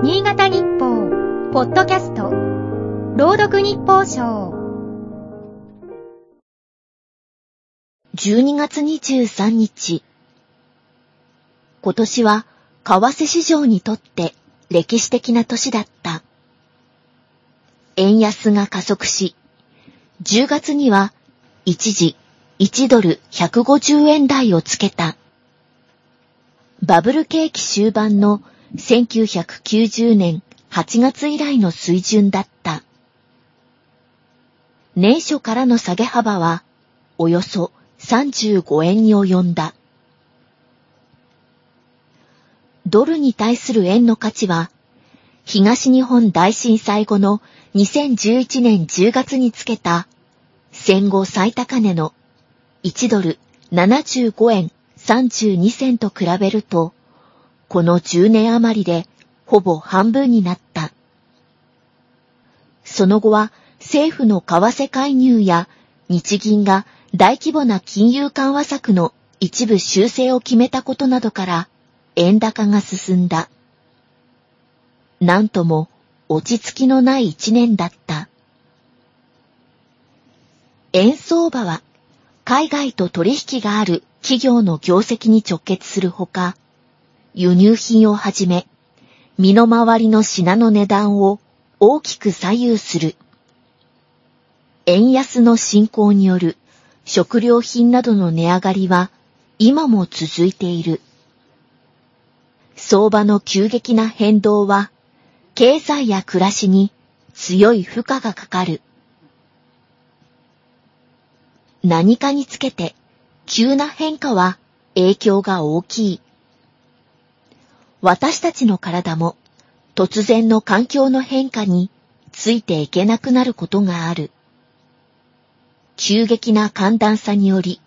新潟日報、ポッドキャスト、朗読日報賞。12月23日。今年は為替市場にとって歴史的な年だった。円安が加速し、10月には一時1ドル150円台をつけた。バブル景気終盤の1990年8月以来の水準だった。年初からの下げ幅はおよそ35円に及んだ。ドルに対する円の価値は、東日本大震災後の2011年10月につけた戦後最高値の1ドル75円32銭と比べると、この10年余りでほぼ半分になった。その後は政府の為替介入や日銀が大規模な金融緩和策の一部修正を決めたことなどから円高が進んだ。なんとも落ち着きのない一年だった。円相場は海外と取引がある企業の業績に直結するほか、輸入品をはじめ、身の回りの品の値段を大きく左右する。円安の進行による食料品などの値上がりは今も続いている。相場の急激な変動は経済や暮らしに強い負荷がかかる。何かにつけて急な変化は影響が大きい。私たちの体も突然の環境の変化についていけなくなることがある。急激な寒暖差により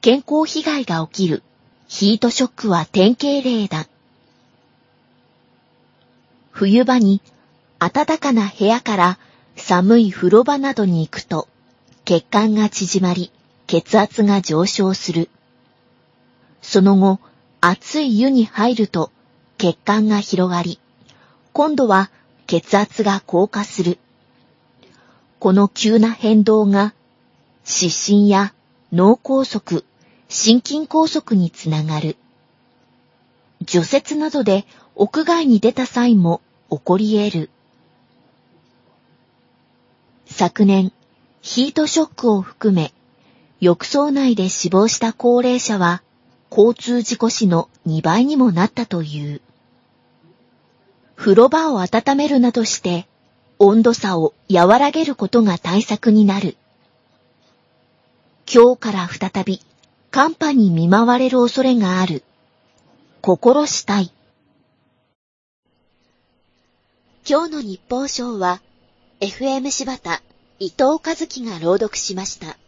健康被害が起きるヒートショックは典型例だ。冬場に暖かな部屋から寒い風呂場などに行くと血管が縮まり血圧が上昇する。その後熱い湯に入ると血管が広がり今度は血圧が降下する。この急な変動が失神や脳梗塞、心筋梗塞につながる。除雪などで屋外に出た際も起こり得る。昨年、ヒートショックを含め、浴槽内で死亡した高齢者は、交通事故死の2倍にもなったという。風呂場を温めるなどして、温度差を和らげることが対策になる。今日から再び寒波に見舞われる恐れがある。心したい。今日の日報賞は、FM 柴田伊藤和樹が朗読しました。